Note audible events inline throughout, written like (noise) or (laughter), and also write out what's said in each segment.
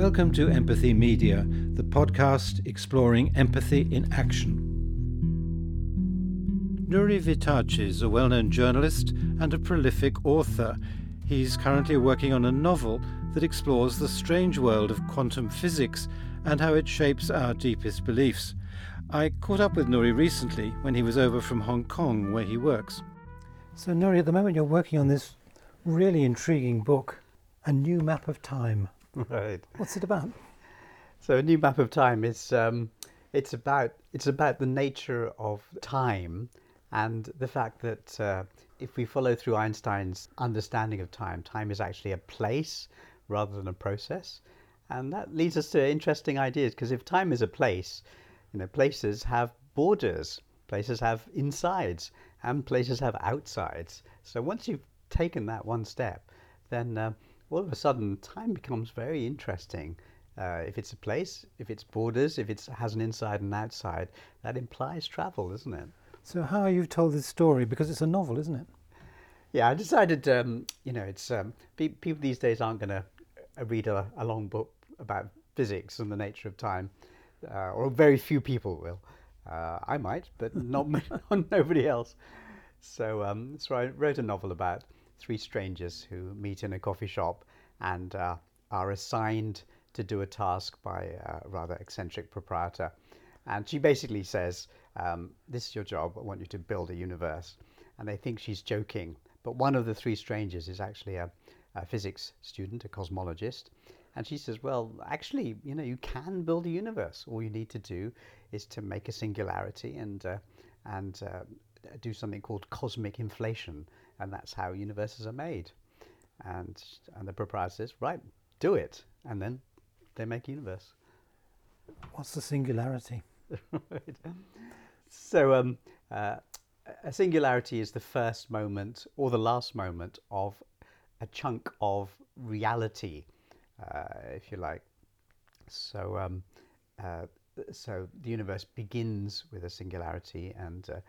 Welcome to Empathy Media, the podcast exploring empathy in action. Nury Vittachi is a well known journalist and a prolific author. He's currently working on a novel that explores the strange world of quantum physics and how it shapes our deepest beliefs. I caught up with Nury recently when he was over from Hong Kong, where he works. So, Nury, at the moment you're working on this really intriguing book, A New Map of Time. (laughs) Right. What's it about? So a new map of time is um, it's about it's about the nature of time and the fact that uh, if we follow through Einstein's understanding of time, time is actually a place rather than a process, and that leads us to interesting ideas. Because if time is a place, you know, places have borders, places have insides, and places have outsides. So once you've taken that one step, then uh, all of a sudden time becomes very interesting. Uh, if it's a place, if it's borders, if it has an inside and outside, that implies travel, isn't it? So, how are you've told this story? Because it's a novel, isn't it? Yeah, I decided, um, you know, it's um, pe- people these days aren't going to uh, read a, a, long book about physics and the nature of time, uh, or very few people will. Uh, I might, but not (laughs) nobody else. So, um, so I wrote a novel about three strangers who meet in a coffee shop and uh, are assigned to do a task by a rather eccentric proprietor. And she basically says, um, This is your job, I want you to build a universe. And they think she's joking. But one of the three strangers is actually a, a physics student, a cosmologist. And she says, Well, actually, you know, you can build a universe. All you need to do is to make a singularity and, uh, and uh, do something called cosmic inflation, and that's how universes are made. And and the proprietor says, right, do it, and then they make a universe. What's the singularity? right. (laughs) So um, uh, a singularity is the first moment or the last moment of a chunk of reality, uh, if you like. So um, uh, so the universe begins with a singularity and uh,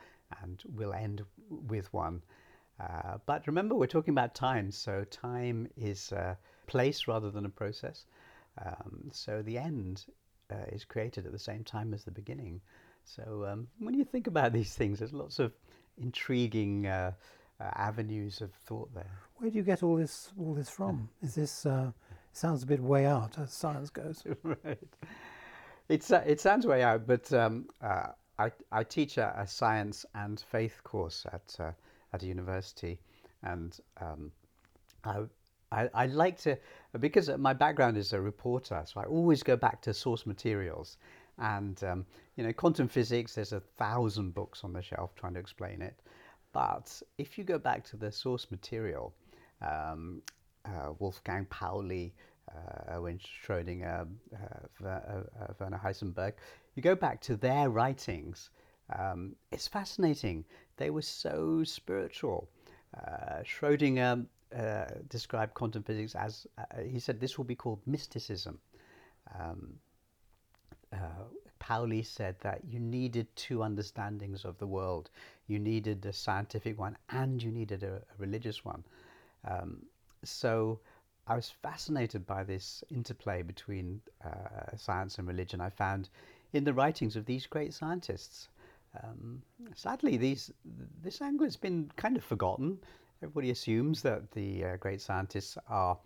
and will end with one. Uh, but remember, we're talking about time, so time is a place rather than a process. Um, so the end uh, is created at the same time as the beginning. So um, when you think about (laughs) these things, there's lots of intriguing uh, uh avenues of thought there. Where do you get all this all this from? (laughs) Is this uh, sounds a bit way out as science goes? (laughs) right. It's it sounds way out, but um, I, I teach a, a, science and faith course at uh, at a university, and um, I, I, I like to because my background is a reporter, so I always go back to source materials. And um, you know, quantum physics, there's a thousand books on the shelf trying to explain it. But if you go back to the source material, um, uh, Wolfgang Pauli, uh, Erwin Schrödinger, uh, uh, Werner Heisenberg, you go back to their writings, um, it's fascinating. They were so spiritual. Uh, Schrödinger uh, described quantum physics as, uh, he said, this will be called mysticism. Um, uh, Pauli said that you needed two understandings of the world. You needed a scientific one and you needed a, a religious one. Um, so I was fascinated by this interplay between uh, science and religion. I found in the writings of these great scientists. Um, sadly, these this angle has been kind of forgotten. Everybody assumes that the uh, great scientists are,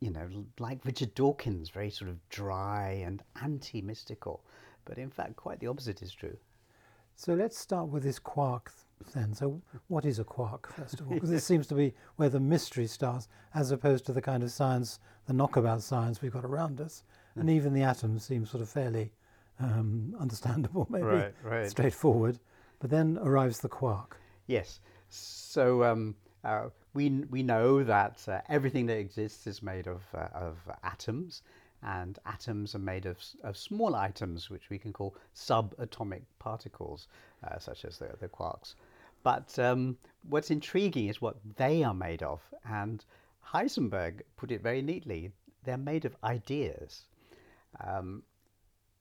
you know, like Richard Dawkins, very sort of dry and anti-mystical. But in fact, quite the opposite is true. So let's start with this quark then. So, (laughs) what is a quark, first of all? Because this seems to be where the mystery starts, as opposed to the kind of science, the knockabout science we've got around us. And hmm. even the atoms seem sort of fairly um, (laughs) understandable, (laughs) maybe right, right. straightforward. But then arrives the quark. Yes. So um, uh, we we know that uh, everything that exists is made of uh, of atoms, and atoms are made of of small items, which we can call subatomic particles, uh, such as the the quarks. But um, what's intriguing is what they are made of, and Heisenberg put it very neatly. They're made of ideas. Um,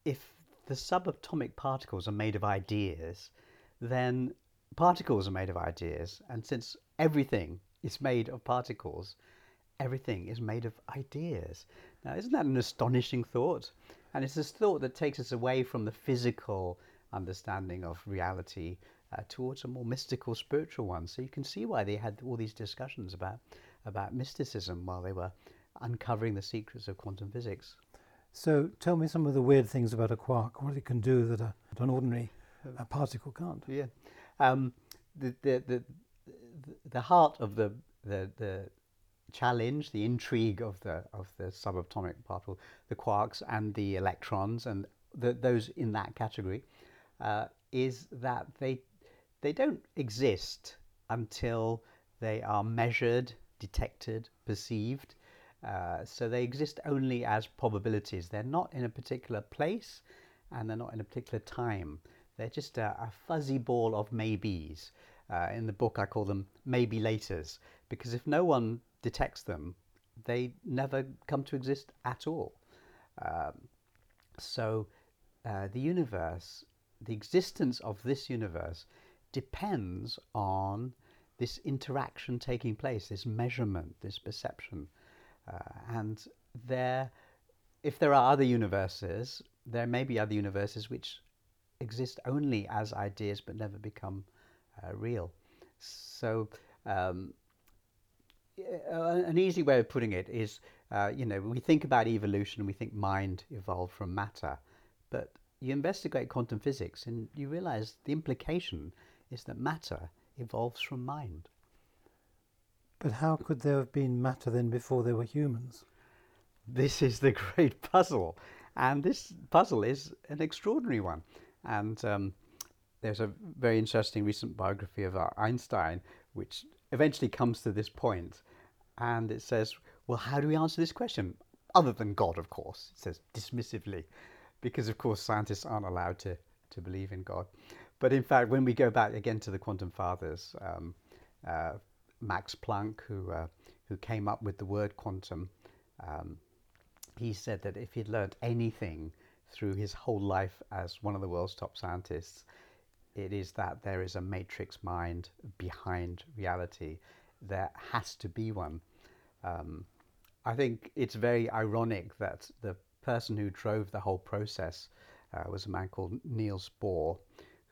if the subatomic particles are made of ideas, then particles are made of ideas. And since everything is made of particles, everything is made of ideas. Now, isn't that an astonishing thought? And it's this thought that takes us away from the physical understanding of reality uh, towards a more mystical, spiritual one. So you can see why they had all these discussions about, about mysticism while they were uncovering the secrets of quantum physics. So tell me some of the weird things about a quark, what it can do that a, an ordinary a particle can't. Yeah. Um, the, the, the, the heart of the, the, the challenge, the intrigue of the, of the subatomic particle, the quarks and the electrons and the, those in that category, uh, is that they, they don't exist until they are measured, detected, perceived. Uh, so they exist only as probabilities. They're not in a particular place and they're not in a particular time. They're just a, a fuzzy ball of maybes. Uh, in the book, I call them maybe laters because if no one detects them, they never come to exist at all. Um, so uh, the universe, the existence of this universe, depends on this interaction taking place, this measurement, this perception. Uh, and there, if there are other universes, there may be other universes which exist only as ideas but never become uh, real. So, um, an easy way of putting it is, uh, you know, we think about evolution, we think mind evolved from matter, but you investigate quantum physics and you realize the implication is that matter evolves from mind. But how could there have been matter then before there were humans? This is the (laughs) great puzzle. And this puzzle is an extraordinary one. And um, there's a very interesting recent biography of Einstein, which eventually comes to this point, and it says, "Well, how do we answer this question? Other than God, of course," it says dismissively, because of course scientists aren't allowed to to believe in God. But in fact, when we go back again to the quantum fathers, um, uh, Max Planck, who uh, who came up with the word quantum, um, he said that if he'd learned anything through his whole life as one of the world's top scientists, it is that there is a matrix mind behind reality. There has to be one. Um, I think it's very ironic that the person who drove the whole process uh, was a man called Niels Bohr,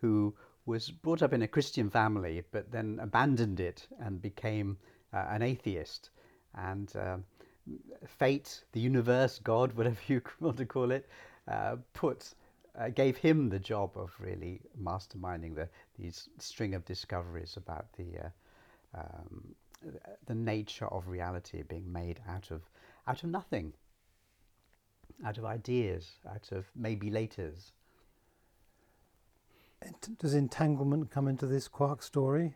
who was brought up in a Christian family but then abandoned it and became uh, an atheist. And uh, fate, the universe, God, (laughs) whatever you (laughs) want to call it, uh, put uh, gave him the job of really masterminding the these string of discoveries about the uh, um, the nature of reality being made out of out of nothing, out of ideas, out of maybe laters. Does entanglement come into this quark story?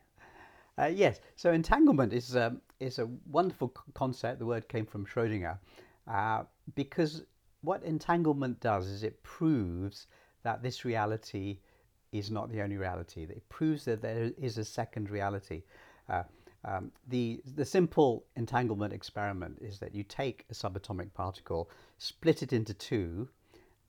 Uh, yes. So entanglement is um, is a wonderful concept. The word came from Schrödinger, uh, because what entanglement does is it proves that this reality is not the only reality. It proves that there is a second reality. Uh, um, the, the simple entanglement experiment is that you take a subatomic particle, split it into two,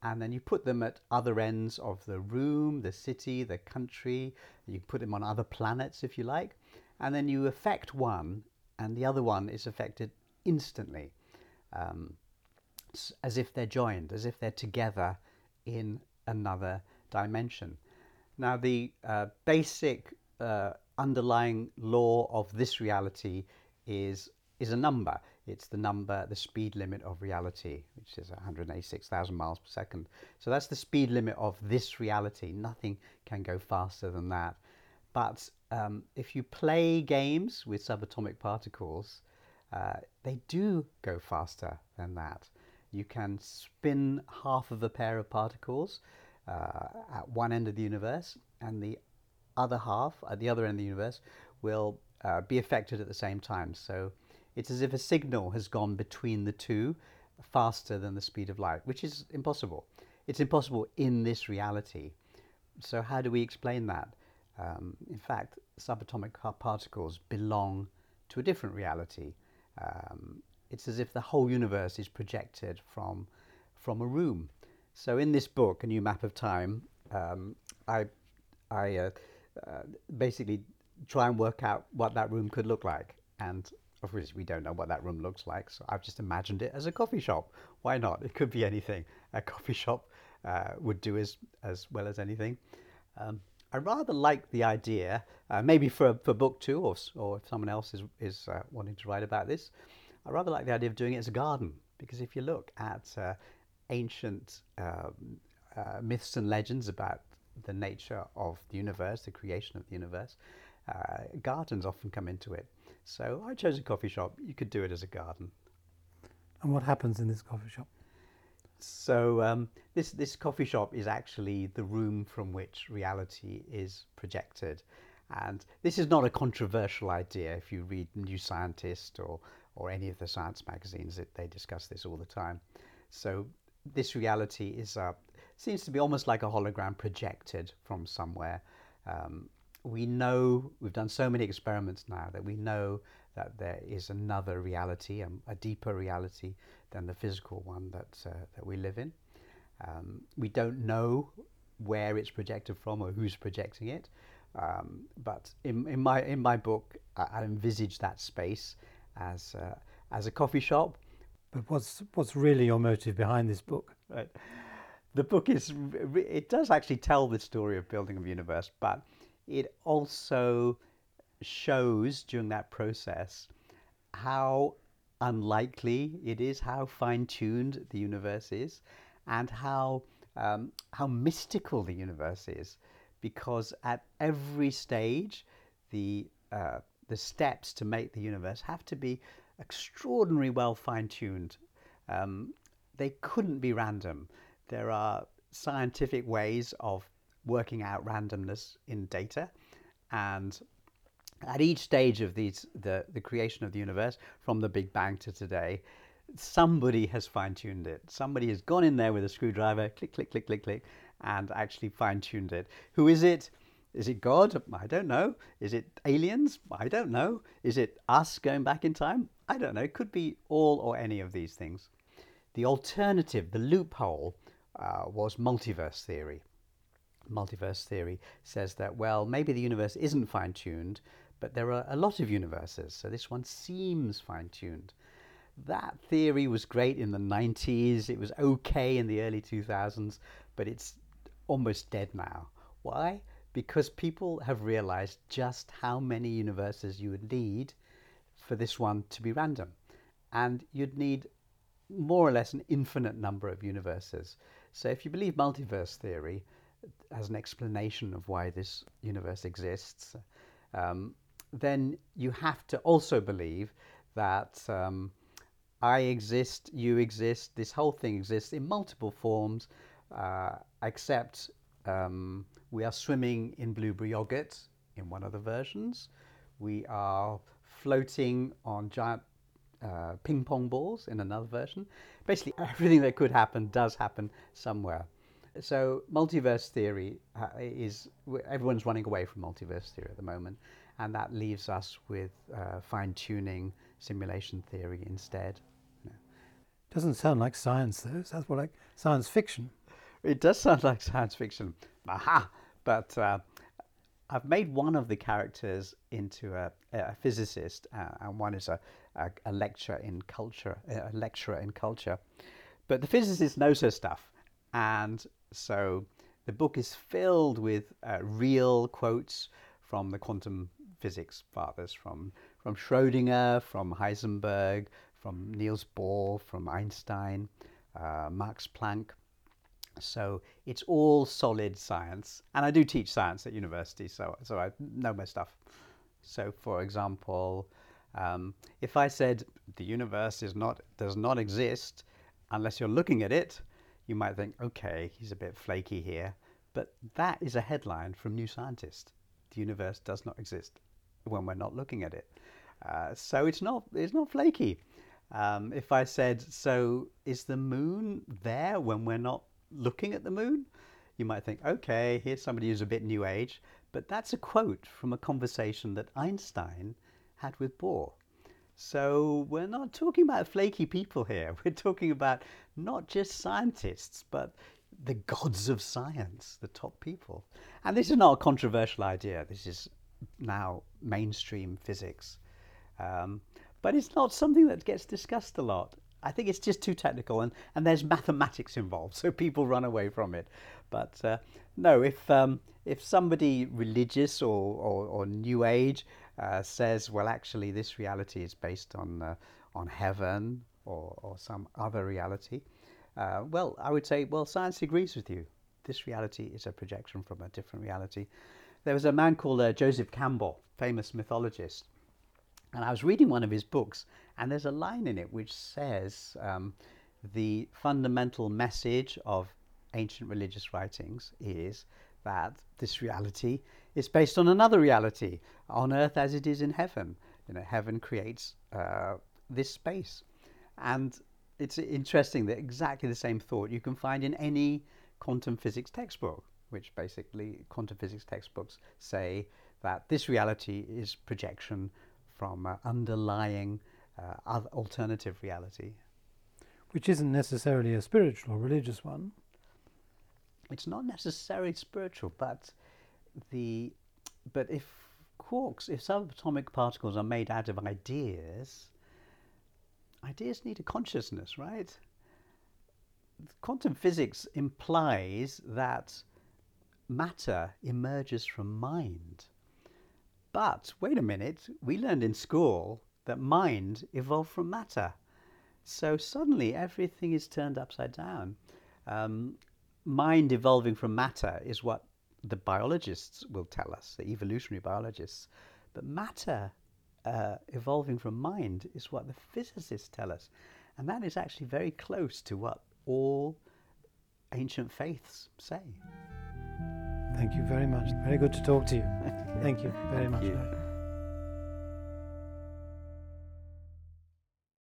and then you put them at other ends of the room, the city, the country. You put them on other planets if you like, and then you affect one, and the other one is affected instantly. Um, as if they're joined, as if they're together in another dimension. Now, the uh, basic uh, underlying law of this reality is, is a number. It's the number, the speed limit of reality, which is 186,000 miles per second. So that's the speed limit of this reality. Nothing can go faster than that. But um, if you play games with subatomic particles, uh, they do go faster than that you can spin half of a pair of particles uh, at one end of the universe, and the other half at the other end of the universe will uh, be affected at the same time. So it's as if a signal has gone between the two faster than the speed of light, which is impossible. It's impossible in this reality. So, how do we explain that? Um, in fact, subatomic particles belong to a different reality. Um, it's as if the whole universe is projected from, from a room. So in this book, A New Map of Time, um, I, I uh, uh, basically try and work out what that room could look like. And of course, we don't know what that room looks like, so I've just imagined it as a coffee shop. Why not? It could be anything. A coffee shop uh, would do as, as well as anything. Um, I rather like the idea, uh, maybe for, for book two, or, or if someone else is, is uh, wanting to write about this, I rather like the idea of doing it as a garden. Because if you look at uh, ancient um, uh, myths and legends about the nature of the universe, the creation of the universe, uh, gardens often come into it. So I chose a coffee shop. You could do it as a garden. And what happens in this coffee shop? So um, this this coffee shop is actually the room from which reality is projected, and this is not a controversial idea. If you read New Scientist or or any of the science magazines, it, they discuss this all the time. So this reality is uh, seems to be almost like a hologram projected from somewhere. Um, we know we've done so many experiments now that we know that there is another reality, um, a deeper reality than the physical one that uh, that we live in. Um, we don't know where it's projected from or who's projecting it, um, but in, in my in my book, I, I envisage that space as uh, as a coffee shop. But what's what's really your motive behind this book? Right. The book is it does actually tell the story of building of universe, but it also shows during that process how unlikely it is, how fine tuned the universe is, and how, um, how mystical the universe is. Because at every stage, the, uh, the steps to make the universe have to be extraordinarily well fine tuned. Um, they couldn't be random. There are scientific ways of working out randomness in data. And at each stage of these, the, the creation of the universe, from the Big Bang to today, somebody has fine tuned it. Somebody has gone in there with a screwdriver, click, click, click, click, click, and actually fine tuned it. Who is it? Is it God? I don't know. Is it aliens? I don't know. Is it us going back in time? I don't know. It could be all or any of these things. The alternative, the loophole, uh, was multiverse theory multiverse theory says that, well, maybe the universe isn't fine tuned, but there are a lot of universes, so this one seems fine tuned. That theory was great in the 90s, it was okay in the early 2000s, but it's almost dead now. Why? Because people have realized just how many universes you would need for this one to be random. And you'd need more or less an infinite number of universes. So if you believe multiverse theory, as an explanation of why this universe exists, um, then you have to also believe that um, I exist, you exist, this whole thing exists in multiple forms, uh, except um, we are swimming in blueberry yogurt in one of the versions. We are floating on giant uh, ping pong balls in another version. Basically, (laughs) everything that could happen does happen somewhere. So multiverse theory uh, is everyone's running away from multiverse theory at the moment, and that leaves us with uh, fine tuning simulation theory instead. Doesn't sound like science though. It sounds more like science fiction. It does sound like science fiction. Aha! But uh, I've made one of the characters into a, a physicist, uh, and one is a, a, a lecturer in culture, a lecturer in culture. But the physicist knows her stuff, and so the book is filled with uh, real quotes from the quantum physics fathers, from, from Schrodinger, from Heisenberg, from Niels Bohr, from Einstein, uh, Max Planck. So it's all solid science. And I do teach science at university, so, so I know my stuff. So, for example, um, if I said the universe is not, does not exist unless you're looking at it, you might think, okay, he's a bit flaky here. But that is a headline from New Scientist. The universe does not exist when we're not looking at it. Uh, so it's not, it's not flaky. Um, if I said, so is the moon there when we're not looking at the moon? You might think, okay, here's somebody who's a bit new age. But that's a quote from a conversation that Einstein had with Bohr. So we're not talking about flaky people here. (laughs) We're talking about not just scientists, but the gods of science, the top people. And this is not a controversial idea. This is now mainstream physics. Um, but it's not something that gets discussed a lot. I think it's just too technical, and, and there's mathematics involved, (laughs) so people run away from it. But uh, no, if um, if somebody religious or, or, or New Age uh, says, well, actually, this reality is based on uh, on heaven or, or some other reality, uh, well, I would say, well, science agrees with you. This reality is a projection from a different reality. There was a man called uh, Joseph Campbell, famous mythologist, and I was reading one of his books, and there's a line in it which says um, the fundamental message of ancient religious writings is that this reality is based on another reality on earth as it is in heaven. You know, heaven creates uh, this space, and it's interesting that exactly the same thought you can find in any quantum physics textbook, which basically quantum physics textbooks say that this reality is projection from uh, underlying uh, alternative reality. Which isn't necessarily a spiritual or religious one. It's not necessarily spiritual, but the but if quarks, if subatomic particles are made out of ideas, ideas need a consciousness, right? Quantum physics implies that matter emerges from mind. But wait a minute, we learned in school that mind evolved from matter. So suddenly everything is turned upside down. Um, mind evolving from matter is what the biologists will tell us, the evolutionary biologists. But matter uh, evolving from mind is what the physicists tell us. And that is actually very close to what all ancient faiths say. Thank you very much. Very good to talk to you. (laughs) Thank you very Thank much. you.